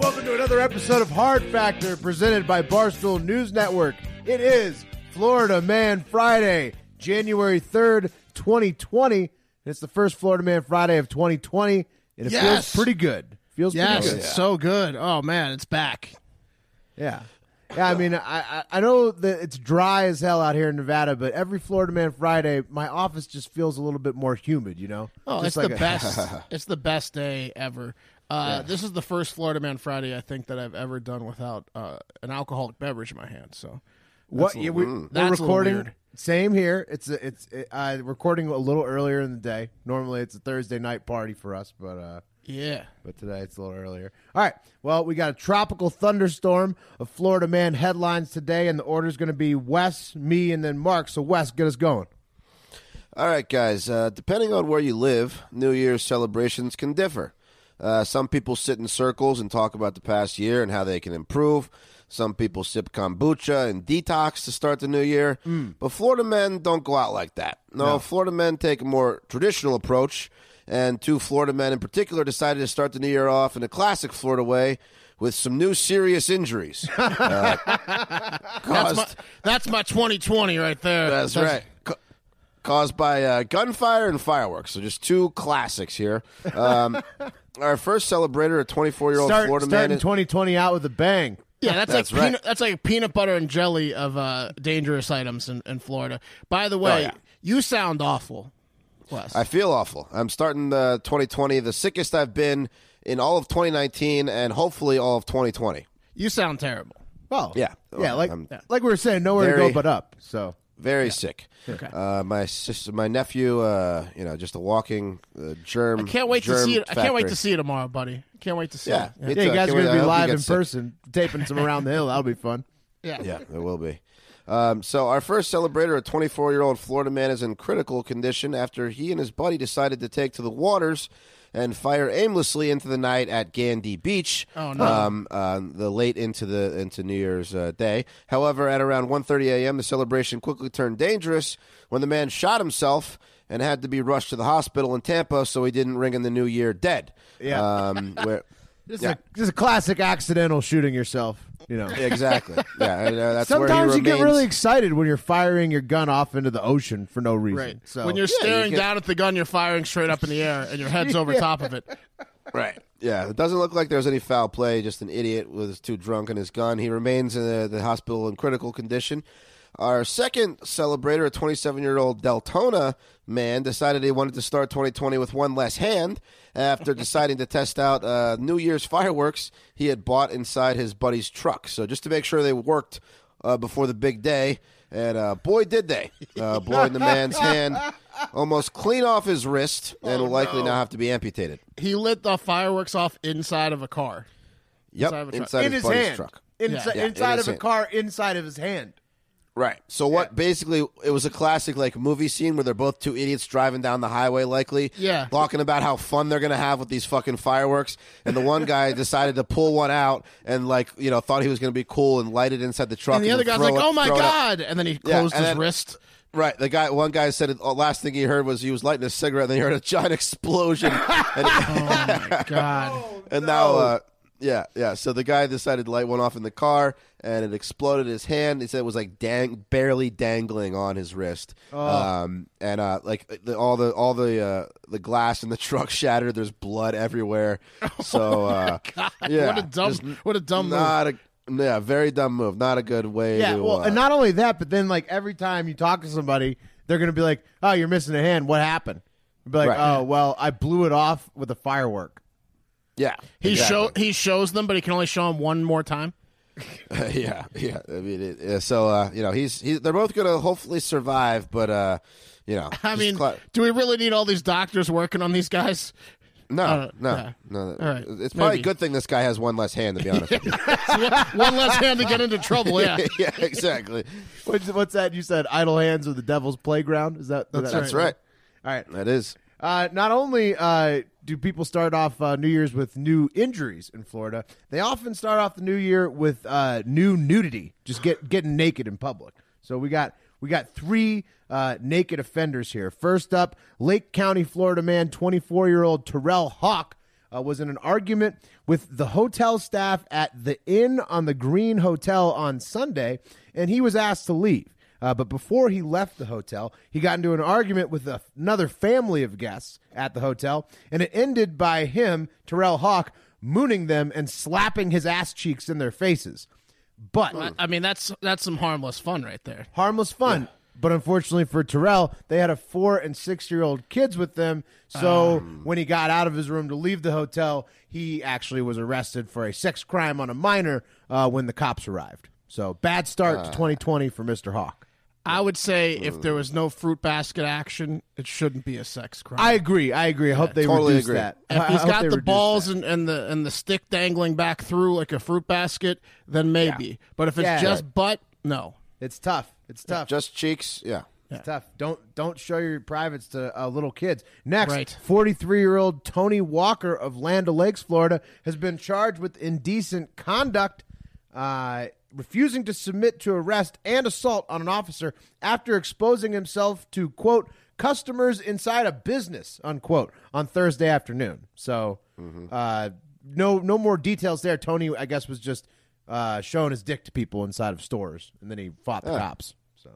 Welcome to another episode of Hard Factor presented by Barstool News Network. It is Florida Man Friday, January 3rd, 2020. And it's the first Florida Man Friday of 2020, and it Yes. feels pretty good. Feels Yes, pretty good. it's so good. Oh man, it's back. Yeah. Yeah, I mean, I, I I know that it's dry as hell out here in Nevada, but every Florida Man Friday, my office just feels a little bit more humid, you know? Oh, Just it's like the a- best. it's the best day ever. Uh, This is the first Florida Man Friday I think that I've ever done without uh, an alcoholic beverage in my hand. So What yeah, we, we're That's recording? Same here. It's a, it's it, uh, recording a little earlier in the day. Normally, it's a Thursday night party for us, but uh, yeah, but today it's a little earlier. All right. Well, we got a tropical thunderstorm of Florida man headlines today, and the order is going to be Wes, me, and then Mark. So Wes, get us going. All right, guys. Uh, depending on where you live, New Year's celebrations can differ. Uh, some people sit in circles and talk about the past year and how they can improve. Some people sip kombucha and detox to start the new year. But Florida men don't go out like that. No, Florida men take a more traditional approach. And two Florida men in particular decided to start the new year off in a classic Florida way with some new serious injuries. Uh, that's my that's my 2020 right there. that's right. Ca- caused by uh, gunfire and fireworks. So just two classics here. Um, our first celebrator, a 24 year old Start, Florida starting man. in- 2020 out with a bang. Yeah, that's, That's like right. peanut, that's like peanut butter and jelly of uh, dangerous items in, in Florida. By the way, Oh, yeah. you sound awful, Wes. I feel awful. I'm starting the 2020, the sickest I've been in all of 2019 and hopefully all of 2020. you sound terrible. Oh, Yeah. yeah. Like I'm like we were saying, nowhere to go but up. So Very sick. Okay. Uh, my sister, my nephew, uh, you know, just a walking uh, germ. I can't wait to see it. I can't wait to see it tomorrow, buddy. Can't wait to see Yeah, it. me yeah, you guys are can't going wait- to be I hope he live in sick. person, taping some around the hill. That'll be fun. Yeah. Yeah, it will be. Um, so our first celebrator, a 24-year-old Florida man, is in critical condition after he and his buddy decided to take to the waters and fire aimlessly into the night at Gandy Beach. Oh, no. Um, uh, the late into the into New Year's uh, Day. However, at around 1:30 a.m., the celebration quickly turned dangerous when the man shot himself and had to be rushed to the hospital in Tampa, so he didn't ring in the New Year dead. Yeah. Um, where, This, Yeah. is a, this is a classic accidental shooting yourself. You know. exactly. Yeah, and, uh, that's where he Sometimes you get really excited when you're firing your gun off into the ocean for no reason. Right. So when you're Yeah, you staring get- down at the gun, you're firing straight up in the air, and your head's over top of it. Right. Yeah, it doesn't look like there was any foul play. Just an idiot was too drunk in his gun. He remains in the, the hospital in critical condition. Our second celebrator, a 27 year old Deltona man, decided he wanted to start 2020 with one less hand after deciding to test out uh, New Year's fireworks he had bought inside his buddy's truck. So, just to make sure they worked uh, before the big day. And uh, boy, did they. Uh, blowing the man's hand almost clean off his wrist and will likely now have to be amputated. He lit the fireworks off inside of a car. Yep, Inside of a truck. inside in his his buddy's hand, truck. Insi- Yeah, in inside of a hand. car, inside of his hand. Right. So what? Basically, it was a classic like movie scene where they're both two idiots driving down the highway, likely. Yeah. Talking about how fun they're gonna have with these fucking fireworks, and the one guy decided to pull one out and like you know thought he was gonna be cool and light it inside the truck. And the other guy's like, it- "Oh my throw it out." god!" And then he closed and his then- wrist. Right. The guy, one guy said, the last thing he heard was he was lighting a cigarette, and then he heard a giant explosion, and, Oh my god! and now, uh, Yeah, yeah. So the guy decided to light one off in the car, and it exploded his hand. He said it was like dang, barely dangling on his wrist. Um, and uh, like the, all the all the uh, the glass in the truck shattered. There's blood everywhere. So uh, yeah, what a dumb, what a dumb move. not a yeah, very dumb move. Not a good way. Yeah, to, well, uh, and not only that, but then like every time you talk to somebody, they're gonna be like, "Oh, you're missing a hand. What happened?" You'll be like, Right. "Oh, well, I blew it off with a firework." Yeah, He exactly. show he shows them, but he can only show them one more time. yeah, yeah. I mean, it, yeah, so uh, you know, he's he's they're both gonna hopefully survive, but uh, you know, I mean, cla- do we really need all these doctors working on these guys? no, uh, no, yeah. no. All right, It's probably maybe. a good thing this guy has one less hand, to be honest. with you. one less hand to get into trouble. Yeah, yeah, exactly. What's, what's that? You said idle hands are the devil's playground. Is that That's That's right. All right. That is. Uh, not only uh, do people start off uh, New Year's with new injuries in Florida, they often start off the new year with uh, new nudity, just get getting naked in public. So we got we got three uh, naked offenders here. First up, Lake County, Florida man, 24 year old Terrell Hawk. Uh, was in an argument with the hotel staff at the Inn on the Green Hotel on Sunday, and he was asked to leave. Uh, but before he left the hotel, he got into an argument with a, another family of guests at the hotel, and it ended by him, Terrell Hawk, mooning them and slapping his ass cheeks in their faces. But I, I mean that's that's some harmless fun right there. harmless fun. But unfortunately for Terrell, they had a four and six year old kids with them. So when he got out of his room to leave the hotel, he actually was arrested for a sex crime on a minor uh, when the cops arrived. So bad start to 2020 for Mr. Hawk. I would say if there was no fruit basket action, it shouldn't be a sex crime. I agree. I agree. I hope they totally reduce agree. that. if I- I got the balls that. and, and the and the stick dangling back through like a fruit basket, then maybe. But if it's Yeah. just butt, no. it's tough. It's tough. Just cheeks. Yeah. It's tough. Don't don't show your privates to uh, little kids. Next, Right. 43 year old Tony Walker of Land O'Lakes, Florida, has been charged with indecent conduct, uh, refusing to submit to arrest and assault on an officer after exposing himself to quote customers inside a business unquote on Thursday afternoon. So, uh, no no more details there. Tony, I guess, was just uh, showing his dick to people inside of stores, and then he fought the cops. So.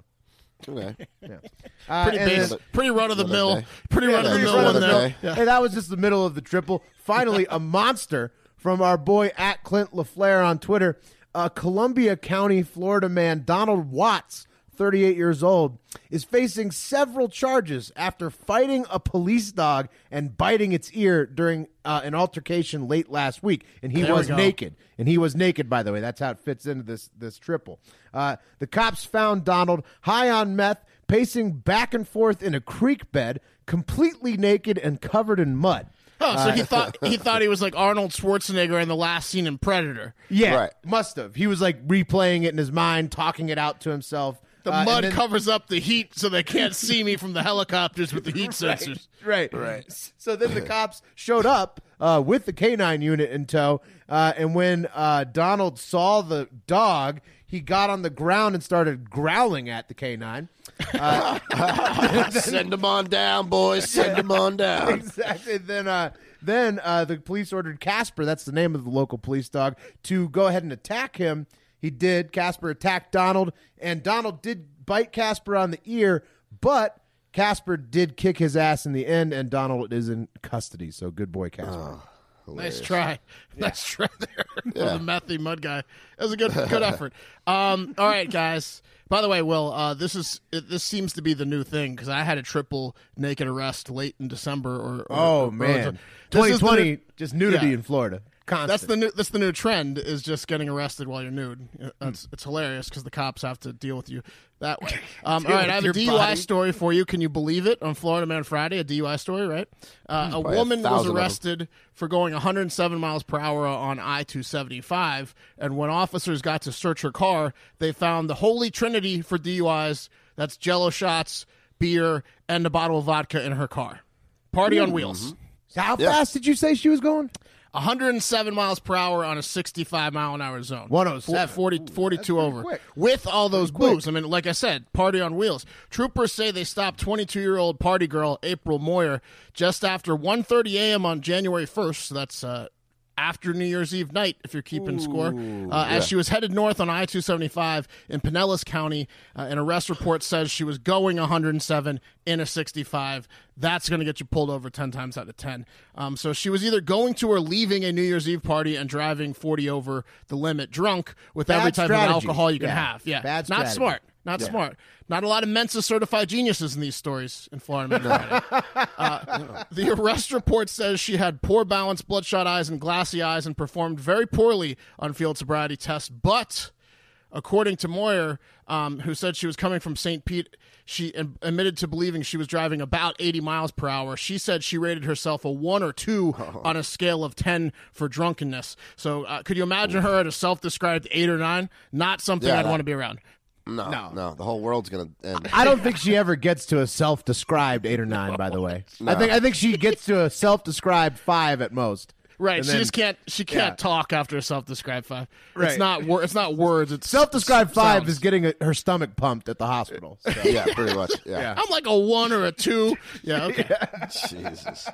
Okay. Uh, Pretty and then- basic, pretty run of the mill, day. pretty run of the mill one there. mill. Hey, that was just the middle of the triple. Finally, a monster from our boy at Clint LaFleur on Twitter. Uh, Columbia County, Florida man Donald Watts, 38 years old, is facing several charges after fighting a police dog and biting its ear during uh, an altercation late last week. And he There was naked. And he was naked, by the way. That's how it fits into this this triple. Uh, the cops found Donald high on meth, pacing back and forth in a creek bed, completely naked and covered in mud. Oh, so he thought he thought he was like Arnold Schwarzenegger in the last scene in Predator. Yeah, Right. must have. He was like replaying it in his mind, talking it out to himself. The Uh, and mud then- covers up the heat, so they can't see me from the helicopters with the heat sensors. Right, right. So then the cops showed up uh, with the canine unit in tow, uh, and when uh, Donald saw the dog, he got on the ground and started growling at the canine. Send them on down, boys. Send them on down. exactly. Then, uh, then uh, the police ordered Casper, that's the name of the local police dog, to go ahead and attack him. He did. Casper attacked Donald, and Donald did bite Casper on the ear, but Casper did kick his ass in the end, and Donald is in custody. So good boy, Casper. Nice try, nice try there. for the methy mud guy. That was a good good effort. Um, all right, guys. By the way, Will, uh, this is it, this seems to be the new thing because I had a triple naked arrest late in December. Or, or Oh or- man, the 2020, just nudity Yeah. in Florida. Constant. That's the new. That's the new trend. Is just getting arrested while you're nude. Uh, It's it's hilarious because the cops have to deal with you that way. Um, all right, I have a DUI body. story for you. Can you believe it? On Florida Man Friday, a DUI story, right? Uh, a Probably a woman was thousand of them. arrested for going 107 miles per hour on I-275, and when officers got to search her car, they found the holy trinity for DUIs. That's Jello shots, beer, and a bottle of vodka in her car. Party on wheels. So how fast did you say she was going? 107 miles per hour on a 65 mile an hour zone. 107. 40, 42 over. quick. With all those booze. I mean, like I said, party on wheels. Troopers say they stopped 22 year old party girl April Moyer just after 1.30 a.m. on January 1st. So that's uh, after New Year's Eve night, if you're keeping score, uh, as she was headed north on I 275 in Pinellas County. Uh, an arrest report says she was going 107 in a 65. That's going to get you pulled over 10 times out of 10. Um, so she was either going to or leaving a New Year's Eve party and driving 40 over the limit drunk with Bad every type strategy. of alcohol you can Yeah. have. Yeah. Bad Not strategy. smart. Not smart. Not a lot of Mensa certified geniuses in these stories in Florida. Friday. Uh, the arrest report says she had poor balance, bloodshot eyes, and glassy eyes, and performed very poorly on field sobriety tests. But according to Moyer, um, who said she was coming from St. Pete, she am- admitted to believing she was driving about 80 miles per hour. She said she rated herself a one or two on a scale of 10 for drunkenness. So, uh, could you imagine her at a self-described eight or nine? Not something Yeah, I'd that- want to be around. No, No. no, the whole world's gonna end. I don't think she ever gets to a self-described eight or nine. By the way, I think I think she gets to a self-described five at most. Right, And she then- just can't. She can't yeah. talk after a self-described five. Right. It's not. Wor- it's not words. It's Self-described five sounds. is getting a, her stomach pumped at the hospital. So. yeah, pretty much. Yeah. I'm like a one or a two. Yeah. Okay. Jesus.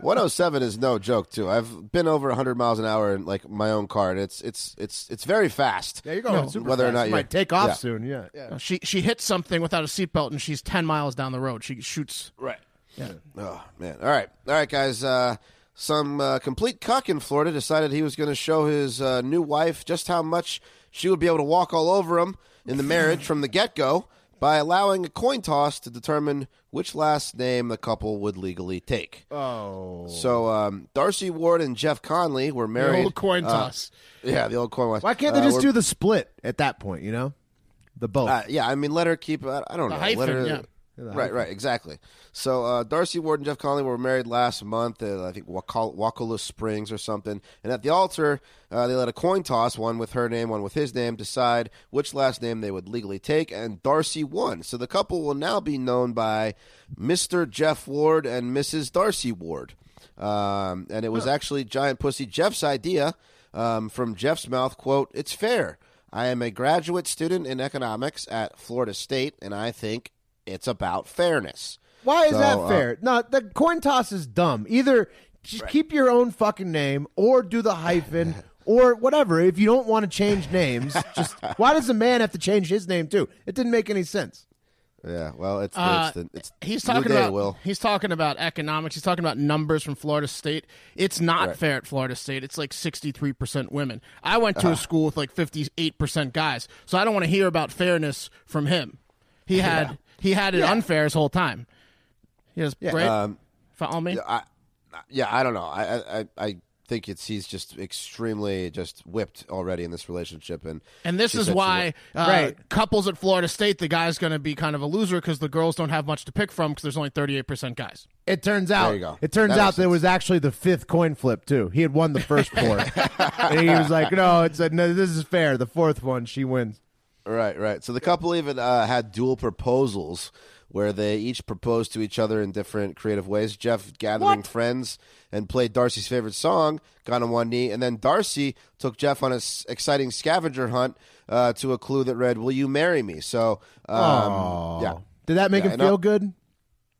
107 is no joke too. I've been over 100 miles an hour in like my own car and it's it's it's it's very fast. Yeah, you're going super Whether or not You might take off yeah. soon. Yeah, yeah. She she hits something without a seatbelt and she's ten miles down the road. She shoots. Right. Yeah. Oh man. All right. All right, guys. Uh, some uh, complete cuck in Florida decided he was going to show his uh, new wife just how much she would be able to walk all over him in the marriage from the get go by allowing a coin toss to determine which last name the couple would legally take. Oh, So um, Darcy Ward and Jeff Conley were The married. old coin uh, toss. yeah, the old coin toss. why can't they Uh, just do the split at that point? You know, the both. Uh, yeah, I mean, let her keep. I I don't know. hyphen, let her, yeah. Right, right, exactly. So uh, Darcy Ward and Jeff Conley were married last month at I think Wakulla Springs or something. And at the altar, uh, they let a coin toss, one with her name, one with his name, decide which last name they would legally take. And Darcy won. So the couple will now be known by Mister Jeff Ward and Mrs. Darcy Ward. Um, and it was actually Giant Pussy Jeff's idea. Um, from Jeff's mouth, quote, "It's fair." I am a graduate student in economics at Florida State, and I think it's about fairness. Why is So, that uh, fair? no, the coin toss is dumb. Either just keep your own fucking name, or do the hyphen, or whatever. If you don't want to change names, just why does a man have to change his name too? It didn't make any sense. Yeah, well, it's, Uh, it's, it's he's talking day, about Will. he's talking about economics. He's talking about numbers from Florida State. It's not Right. fair at Florida State. It's like sixty three percent women. I went to a school with like fifty eight percent guys, so I don't want to hear about fairness from him. He had he had it unfair his whole time. Yes, right. Um, Follow me. I, yeah, I don't know. I, I, I think it's he's just extremely just whipped already in this relationship, and And this is why uh, Right. couples at Florida State, the guy's going to be kind of a loser because the girls don't have much to pick from because there's only 38% guys. It turns out. you go. It turns That out that it was actually the fifth coin flip too. He had won the first four, and he was like, "No, it's a, no. This is fair. The fourth one, she wins." Right, right. So the couple even uh, had dual proposals where they each proposed to each other in different creative ways. Jeff gathering friends and played Darcy's favorite song, got on one knee, and then Darcy took Jeff on an exciting scavenger hunt uh, to a clue that read, "Will you marry me?" So, um, yeah, Did that make Yeah, him feel good?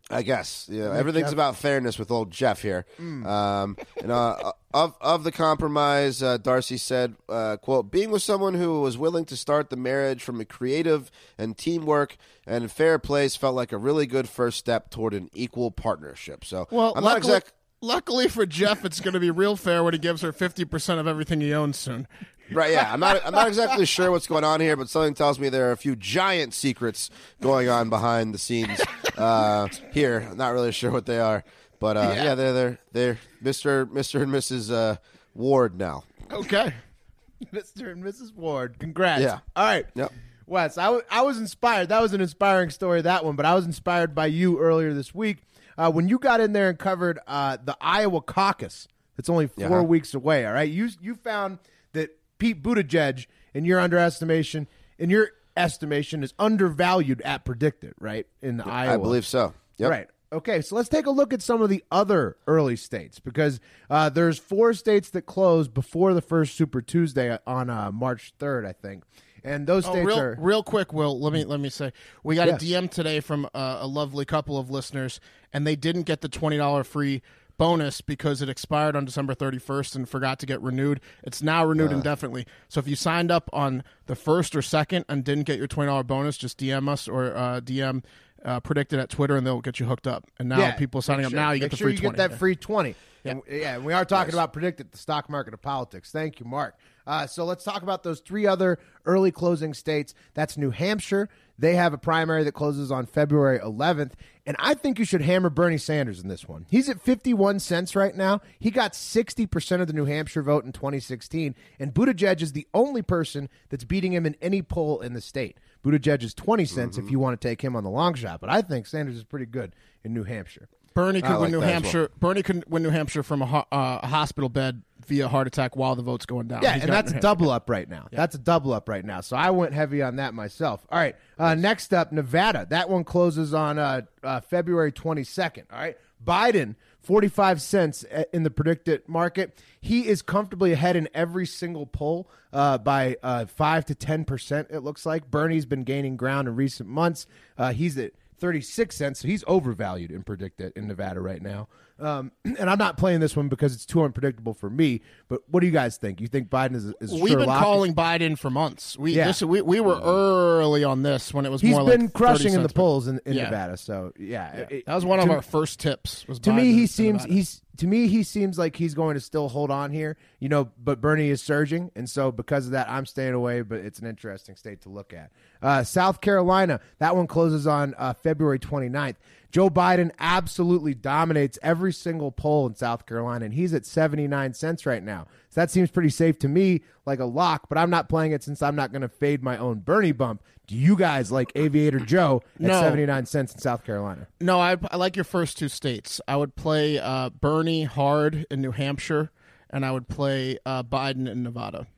I guess you know, everything's about fairness with old Jeff here. Mm. Um, and uh, of of the compromise, uh, Darcy said, uh, "quote Being with someone who was willing to start the marriage from a creative and teamwork and fair place felt like a really good first step toward an equal partnership." So, Well, I'm not exact. luckily for Jeff, it's going to be real fair when he gives her 50% of everything he owns soon. Right, yeah, I'm not. I'm not exactly sure what's going on here, but something tells me there are a few giant secrets going on behind the scenes uh, here. I'm not really sure what they are, but uh, yeah. they're they're they're Mr. Mr. and Mrs. Uh, Ward now. Okay. Mr. and Mrs. Ward. Congrats. Yeah. All right. Yep. Wes, I, w- I was inspired. That was an inspiring story, that one, but I was inspired by you earlier this week uh, when you got in there and covered uh, the Iowa caucus. It's only 4 Uh-huh. weeks away, all right? You, you found Pete Buttigieg, in your underestimation, in your estimation, is undervalued at PredictIt, right? In Iowa. I believe so. Yep. Right. Okay, so let's take a look at some of the other early states because uh, there's four states that closed before the first Super Tuesday on uh, March 3rd, I think, and those Oh, states real, are real quick, Will. Let me let me say we got Yes. a DM today from uh, a lovely couple of listeners, and they didn't get the twenty dollar free bonus because it expired on December 31st and forgot to get renewed. It's now renewed indefinitely. So if you signed up on the first or second and didn't get your twenty dollar bonus, just DM us or uh, DM uh, PredictIt at Twitter, and they'll get you hooked up. And now Yeah, people signing make up now, you get the sure free you twenty. get that free twenty. Yeah. And, yeah, and we are talking about PredictIt the stock market of politics. Thank you, Mark. Uh, so let's talk about those three other early closing states. That's New Hampshire. They have a primary that closes on February 11th, and I think you should hammer Bernie Sanders in this one. He's at 51 cents right now. He got 60% of the New Hampshire vote in 2016, and Buttigieg is the only person that's beating him in any poll in the state. Buttigieg is 20 cents if mm-hmm. you want to take him on the long shot, but I think Sanders is pretty good in New Hampshire. Bernie could I like win New Hampshire. Bernie could win New Hampshire from a, ho- uh, a hospital bed via heart attack while the vote's going down. Yeah, He's and that's a double up right now. That's a double up right now. So I went heavy on that myself. All right. Uh, next up, Nevada. That one closes on uh, uh, February 22nd. All right. Biden, 45 cents uh, in the PredictIt market. He is comfortably ahead in every single poll uh, by uh, 5 to 10%, it looks like. Bernie's been gaining ground in recent months. Uh, he's at 36 cents, so he's overvalued in PredictIt in Nevada right now. Um, and I'm not playing this one because it's too unpredictable for me. But what do you guys think? You think Biden is, is We've been calling Biden for months. We Yeah. this, we, we were early on this when it was He's more been like 30 crushing in the polls in, in Yeah. Nevada. So yeah, it- That was one of to- our first tips. Was To Biden me, he seems Nevada. he's to me he seems like he's going to still hold on here. You know, but Bernie is surging, and so because of that, I'm staying away. But it's an interesting state to look at. Uh, South Carolina, that one closes on uh, February 29th. Joe Biden absolutely dominates every single poll in South Carolina, and he's at 79 cents right now. So that seems pretty safe to me, like a lock. But I'm not playing it since I'm not going to fade my own Bernie bump. Do you guys like Aviator Joe at No. 79 cents in South Carolina? No, I, I like your first two states. I would play uh, Bernie hard in New Hampshire, and I would play uh, Biden in Nevada.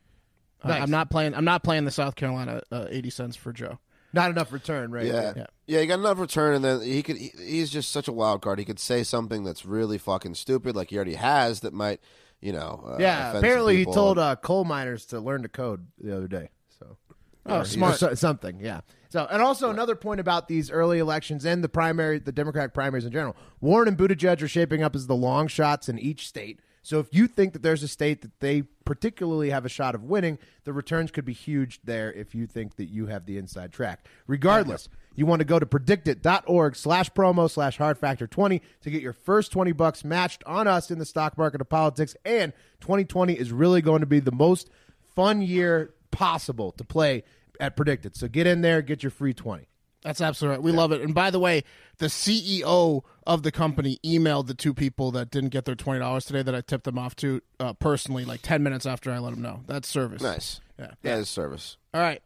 Uh, Nice. I'm not playing. I'm not playing the South Carolina uh, eighty cents for Joe. Not enough return, right? Yeah. Yeah. yeah, He got enough return, and then he could. He, he's just such a wild card. He could say something that's really fucking stupid, like he already has, that might, you know. Uh, Yeah, offend some apparently he told uh, coal miners to learn to code the other day. So Oh, Or smart. so- something, yeah. So, and also another point about these early elections and the primary, the Democratic primaries in general. Warren and Buttigieg are shaping up as the long shots in each state. So, if you think that there's a state that they particularly have a shot of winning, the returns could be huge there. If you think that you have the inside track, regardless, you want to go to predictit.org slash promo slash hard factor 20 to get your first 20 bucks matched on us in the stock market of politics. And 2020 is really going to be the most fun year possible to play at PredictIt. So get in there, get your free 20. That's absolutely right. We love it. And by the way, the CEO of the company emailed the two people that didn't get their twenty dollars today that I tipped them off to uh, personally, like ten minutes after I let them know. That's service. Nice. Yeah. Yeah, his service. All right.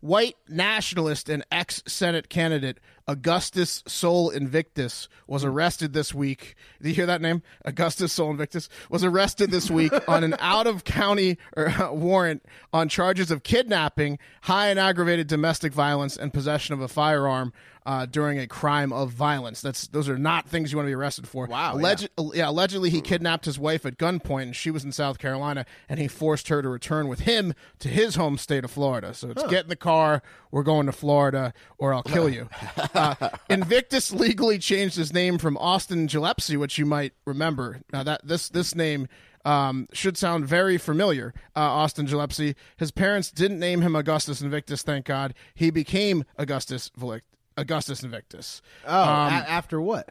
White nationalist and ex Senate candidate Augustus Sol Invictus was hmm. arrested this week. Did you hear that name? Augustus Sol Invictus was arrested this week on an out of county er, warrant on charges of kidnapping, high and aggravated domestic violence, and possession of a firearm. Uh, during a crime of violence, that's those are not things you want to be arrested for. Wow, Alleged, yeah. allegedly he kidnapped his wife at gunpoint, and she was in South Carolina, and he forced her to return with him to his home state of Florida. So it's get in the car, we're going to Florida, or I'll kill you. uh, Invictus legally changed his name from Austin Gillespie, which you might remember. Now that this this name. Um, should sound very familiar. Uh, Austin Gillespie. His parents didn't name him Augustus Invictus. Thank God. He became Augustus Augustus Invictus. Oh, Um, a- after what?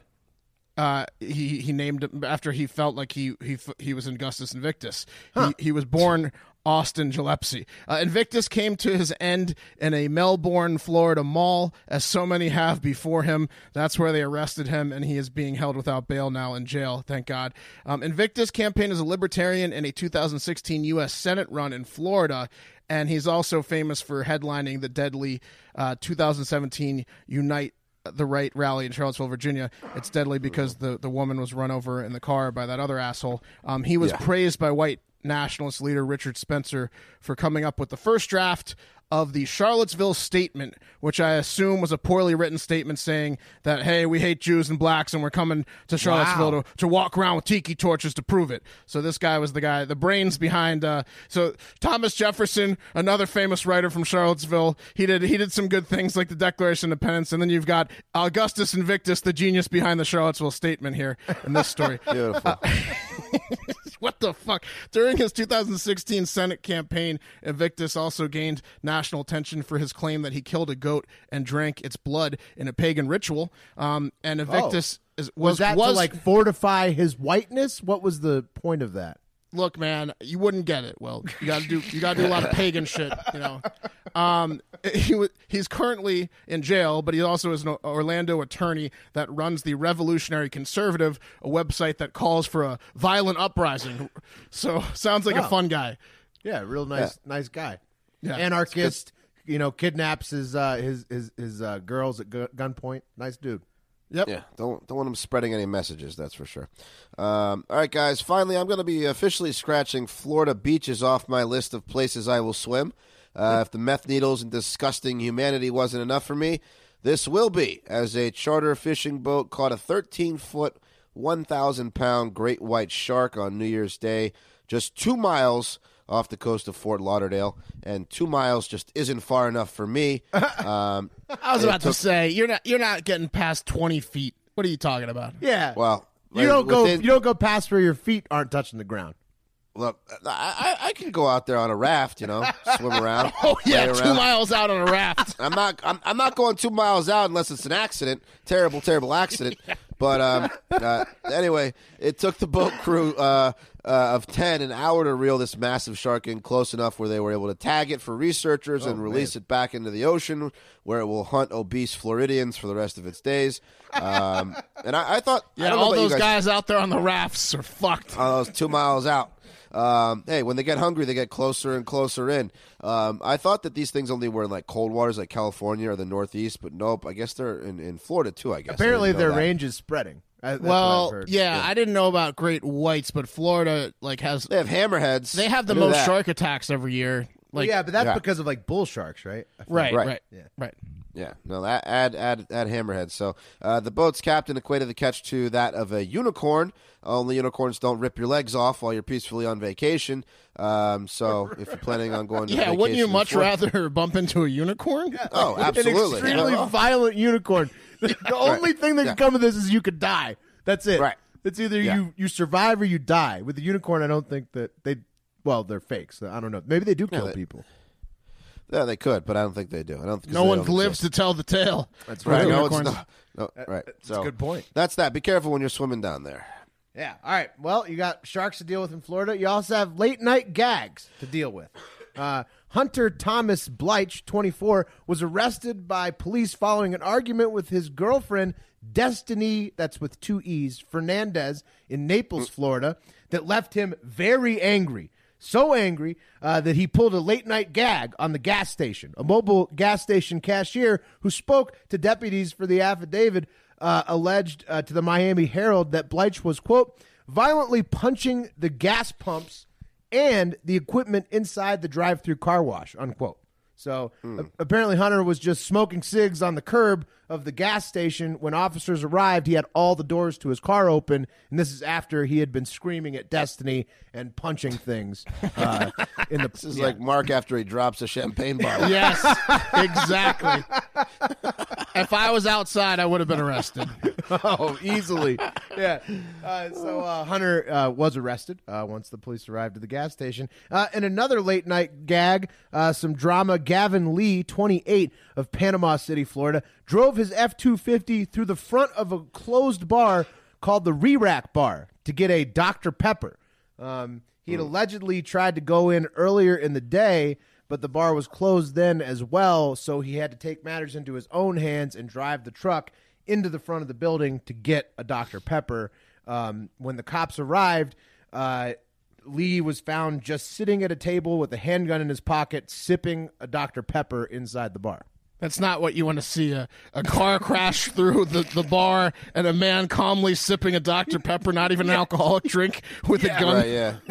uh, he he named him after he felt like he he he was Augustus Invictus. He he was born Austin Gillespie. Uh, Invictus came to his end in a Melbourne, Florida mall, as so many have before him. That's where they arrested him, and he is being held without bail now in jail. Thank God. Um, Invictus campaigned as a libertarian in a 2016 U.S. Senate run in Florida. And he's also famous for headlining the deadly uh, 2017 Unite the right rally in Charlottesville, Virginia. It's deadly because the, the woman was run over in the car by that other asshole. Um, he was praised by white nationalist leader Richard Spencer for coming up with the first draft of the Charlottesville Statement, which I assume was a poorly written statement saying that, hey, we hate Jews and blacks and we're coming to Charlottesville Wow. to, to walk around with tiki torches to prove it. So this guy was the guy, the brains behind. Uh, so Thomas Jefferson, another famous writer from Charlottesville, he did he did some good things like the Declaration of Independence, and then you've got Augustus Invictus, the genius behind the Charlottesville Statement here in this story. Beautiful. what the fuck? During his 2016 Senate campaign, Invictus also gained national attention for his claim that he killed a goat and drank its blood in a pagan ritual. Um, and Invictus is, was, Was that was to like fortify his whiteness? What was the point of that? Look, man, you wouldn't get it. Well, you got to do you got to do a lot of pagan shit, you know. Um, he he's currently in jail, but he also is an Orlando attorney that runs the Revolutionary Conservative, a website that calls for a violent uprising. So sounds like a fun guy. Yeah, real nice, nice guy. Yeah. Anarchist, you know, kidnaps his uh, his his his uh, girls at gu- gunpoint. Nice dude. Yep. Yeah, don't don't want them spreading any messages. That's for sure. Um, all right, guys. Finally, I'm going to be officially scratching Florida beaches off my list of places I will swim. Uh, if the meth needles and disgusting humanity wasn't enough for me, this will be. As a charter fishing boat caught a 13 foot, 1,000 pound great white shark on New Year's Day, just two miles off the coast of Fort Lauderdale, and two miles just isn't far enough for me. Um, I was It about to say you're not you're not getting past 20 feet. What are you talking about? Yeah. well, you don't go within- you don't go past where your feet aren't touching the ground. Look, I, I I can go out there on a raft, you know, swim around. Oh yeah, lay two miles out on a raft. I'm not. I'm, I'm not going two miles out unless it's an accident. Terrible, terrible accident. But um, uh, anyway, it took the boat crew uh, uh, of ten an hour to reel this massive shark in close enough where they were able to tag it for researchers Oh, and release it back into the ocean, where it will hunt obese Floridians for the rest of its days. Um, and I, I thought, I Yeah, know all those guys, guys out there on the rafts are fucked. on those two miles out. Um, hey, when they get hungry, they get closer and closer in. Um, I thought that these things only were in like cold waters, like California or the Northeast, but nope. I guess they're in, in Florida too. I guess Apparently, didn't their that. range is spreading. I- that's what I've well, heard. yeah, I didn't know about great whites, but Florida like has They have hammerheads. they have the most that. shark attacks every year. Well, yeah, but that's Yeah. because of like bull sharks, right? Right, right, Right. right, right. Yeah, no, that add add add hammerhead. So uh, the boat's captain equated the catch to that of a unicorn. Only unicorns don't rip your legs off while you're peacefully on vacation. Um, so if you're planning on going to Yeah, wouldn't you much Florida- rather bump into a unicorn? Oh, An absolutely. An extremely Well, violent unicorn. the only thing that Yeah. can come of this is you could die. That's it. Right. It's either Yeah. you you survive or you die. With the unicorn, I don't think that they. Well, they're fakes. I don't know. Maybe they do kill they- people. Yeah, they could, but I don't think they do. I don't. 'cause No one lives to tell the tale. That's Right. right. No, it's Unicorns. not. No, right. That's so a good point. That's that. Be careful when you're swimming down there. Yeah. All right. Well, you got sharks to deal with in Florida. You also have late night gags to deal with. Uh, Hunter Thomas Bleich, 24, was arrested by police following an argument with his girlfriend, Destiny, that's with two E's, Fernandez, in Naples, Florida, that left him very angry. So angry uh, that he pulled a late night gag on the gas station. A Mobil gas station cashier who spoke to deputies for the affidavit uh, alleged uh, to the Miami Herald that Bleich was, quote, violently punching the gas pumps and the equipment inside the drive through car wash, unquote. So a- apparently, Hunter was just smoking cigs on the curb of the gas station. When officers arrived, he had all the doors to his car open, and this is after he had been screaming at Destiny and punching things uh, in the. This is like Mark after he drops a champagne bottle. Yes, exactly. if I was outside, I would have been arrested. oh, easily. yeah. Uh, so uh, Hunter uh, was arrested uh, once the police arrived at the gas station. Uh, in another late night gag, uh, some drama. Gavin Lee, 28 of Panama City, Florida, drove his F 250 through the front of a closed bar called the Re-Rack Bar to get a Dr. Pepper. Um, he had allegedly tried to go in earlier in the day, but the bar was closed then as well, so he had to take matters into his own hands and drive the truck into the front of the building to get a Dr. Pepper. Um, when the cops arrived, uh, Lee was found just sitting at a table with a handgun in his pocket, sipping a Dr. Pepper inside the bar. That's not what you want to see a, a car crash through the, the bar and a man calmly sipping a Dr. Pepper, not even an alcoholic drink, with a gun. Right, yeah.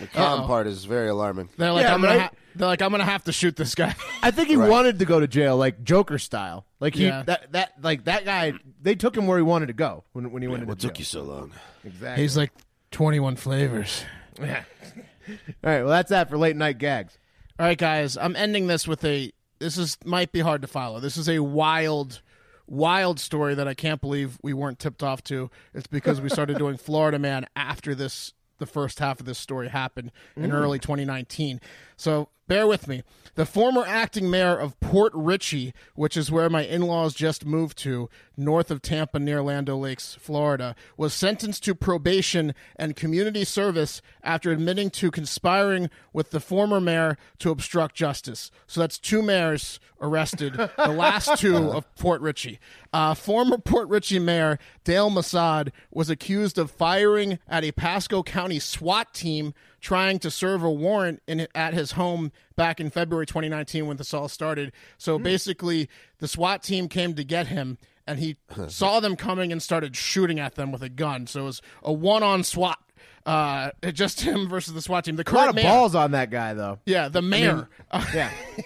The calm Uh-oh. part is very alarming. They're like, Yeah, I'm gonna ha- they're like, I'm gonna have to shoot this guy. I think he Right. wanted to go to jail, like Joker style. Like he Yeah. that that like that guy. They took him where he wanted to go when when he went into What jail. took you so long? Exactly. He's like 21 flavors. Yeah. All right. Well, that's that for late night gags. All right, guys, I'm ending this with a. This is might be hard to follow. This is a wild, wild story that I can't believe we weren't tipped off to. It's because we started doing Florida Man after this. The first half of this story happened in mm. early 2019. So bear with me. The former acting mayor of Port Richey, which is where my in laws just moved to, north of Tampa near Land O'Lakes, Florida, was sentenced to probation and community service after admitting to conspiring with the former mayor to obstruct justice. So that's two mayors arrested, the last two of Port Richey. Uh, former Port Richey mayor Dale Massad was accused of firing at a Pasco County SWAT team trying to serve a warrant in, at his home back in February 2019 when this all started. So basically, the SWAT team came to get him, and he saw them coming and started shooting at them with a gun. So it was a one-on SWAT. Uh, just him versus the SWAT team. The A lot of mayor, balls on that guy, though. yeah, the mayor. Uh, Yeah.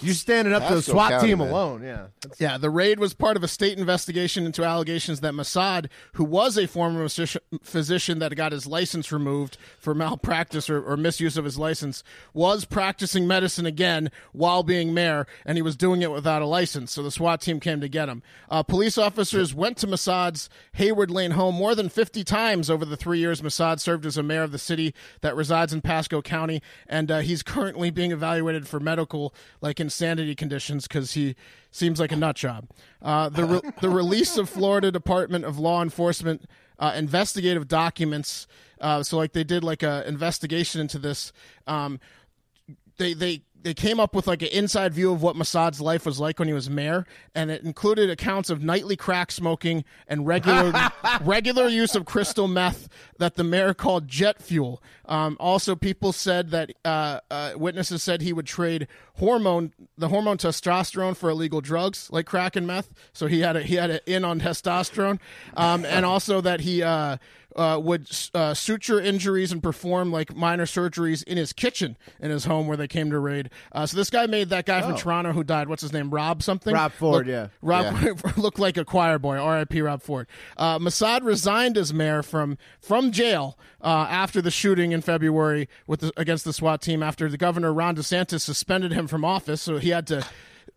you standing up to the SWAT County, team man. alone. Yeah. Yeah, the raid was part of a state investigation into allegations that Mossad, who was a former physician- physician that got his license removed for malpractice or, or misuse of his license, was practicing medicine again while being mayor, and he was doing it without a license. So the SWAT team came to get him. Uh, police officers went to Mossad's Hayward Lane home more than 50 times over the three years Mossad served as a mayor of the city that resides in Pasco County, and uh, he's currently being evaluated for medical, like insanity conditions, because he seems like a nut job. Uh, the re- the release of Florida Department of Law Enforcement uh, investigative documents. Uh, so like they did like a investigation into this. Um, they they they came up with like an inside view of what Massad's life was like when he was mayor, and it included accounts of nightly crack smoking and regular regular use of crystal meth that the mayor called jet fuel. Um, also, people said that uh, uh, witnesses said he would trade hormone the hormone testosterone for illegal drugs like crack and meth. So he had a he had an in on testosterone, um, and also that he. Uh, uh, would uh, suture injuries and perform like minor surgeries in his kitchen in his home where they came to raid. Uh, so this guy made that guy from Toronto who died. What's his name? Rob something. Rob Ford, Look- yeah. Rob looked like a choir boy. R.I.P. Rob Ford. Uh, Mossad resigned as mayor from from jail uh, after the shooting in February with the, against the SWAT team. After the governor Ron DeSantis suspended him from office, so he had to.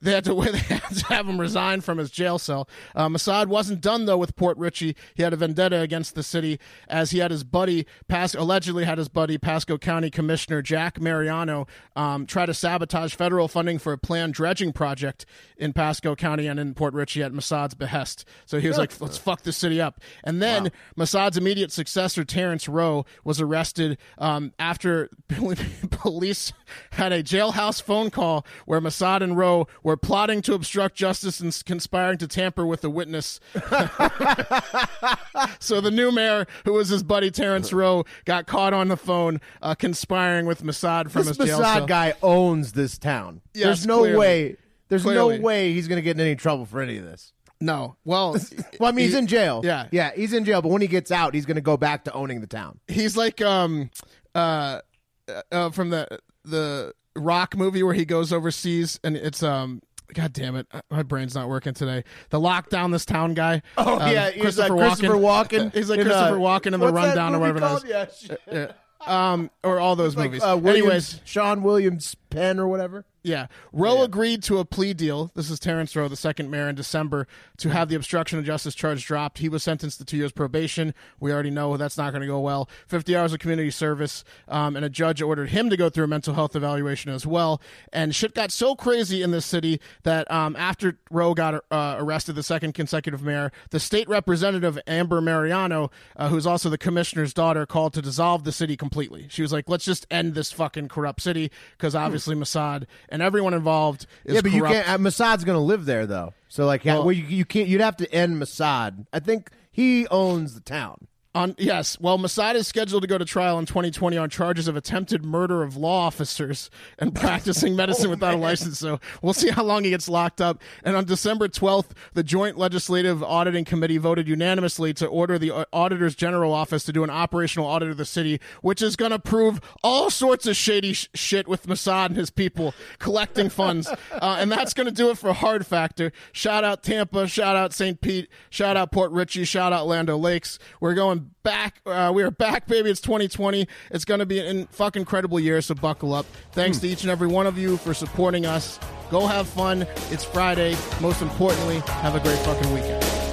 They had to they had to have him resign from his jail cell. Uh, Mossad wasn't done though with Port Richey. He had a vendetta against the city as he had his buddy, Pas- allegedly had his buddy Pasco County Commissioner Jack Mariano um, try to sabotage federal funding for a planned dredging project in Pasco County and in Port Richey at Mossad's behest. So he was like, "Let's fuck this city up." And then Mossad's immediate successor, Terrence Rowe, was arrested um, after police had a jailhouse phone call where Mossad and Rowe were plotting to obstruct justice and conspiring to tamper with a witness. so the new mayor, who was his buddy Terrence Rowe, got caught on the phone uh, conspiring with Mossad from This his jail Mossad cell. guy owns this town. Yes, there's no clearly. way. There's Clearly. no way he's going to get in any trouble for any of this. No, well, Well, I mean, he's in jail. Yeah, yeah, he's in jail. But when he gets out, he's going to go back to owning the town. he's like um uh, uh from the the rock movie where he goes overseas and it's um god damn it my brain's not working today the lockdown this town guy Oh Um, yeah, he's like Christopher Walken. he's like in, uh, Christopher Walken in the rundown or whatever that called? is. Yeah. Yeah. um or all those like movies uh, Williams, anyways Sean Williams Penn or whatever. Yeah. Rowe agreed to a plea deal. This is Terrence Rowe, the second mayor in December, to have the obstruction of justice charge dropped. He was sentenced to two years probation. We already know that's not going to go well. 50 hours of community service, um, and a judge ordered him to go through a mental health evaluation as well. And shit got so crazy in this city that um, after Rowe got uh, arrested, the second consecutive mayor, the state representative, Amber Mariano, uh, who's also the commissioner's daughter, called to dissolve the city completely. She was like, let's just end this fucking corrupt city because obviously Mossad and everyone involved is yeah, but you can't. Uh, Mossad's going to live there though. So like, Well- well, you, you can't. You'd have to end Mossad. I think he owns the town. On yes, well, Mossad is scheduled to go to trial in 2020 on charges of attempted murder of law officers and practicing medicine Oh, without a license. So we'll see how long he gets locked up. And on December 12th, the Joint Legislative Auditing Committee voted unanimously to order the uh, Auditor's General Office to do an operational audit of the city, which is going to prove all sorts of shady sh- shit with Mossad and his people collecting funds. Uh, and that's going to do it for Hard Factor. Shout out Tampa. Shout out St. Pete. Shout out Port Richey. Shout out Land O'Lakes. We're going back. Uh, we are back, baby. It's 2020. It's going to be an fucking incredible year, so buckle up. Thanks to each and every one of you for supporting us. Go have fun. It's Friday. Most importantly, have a great fucking weekend.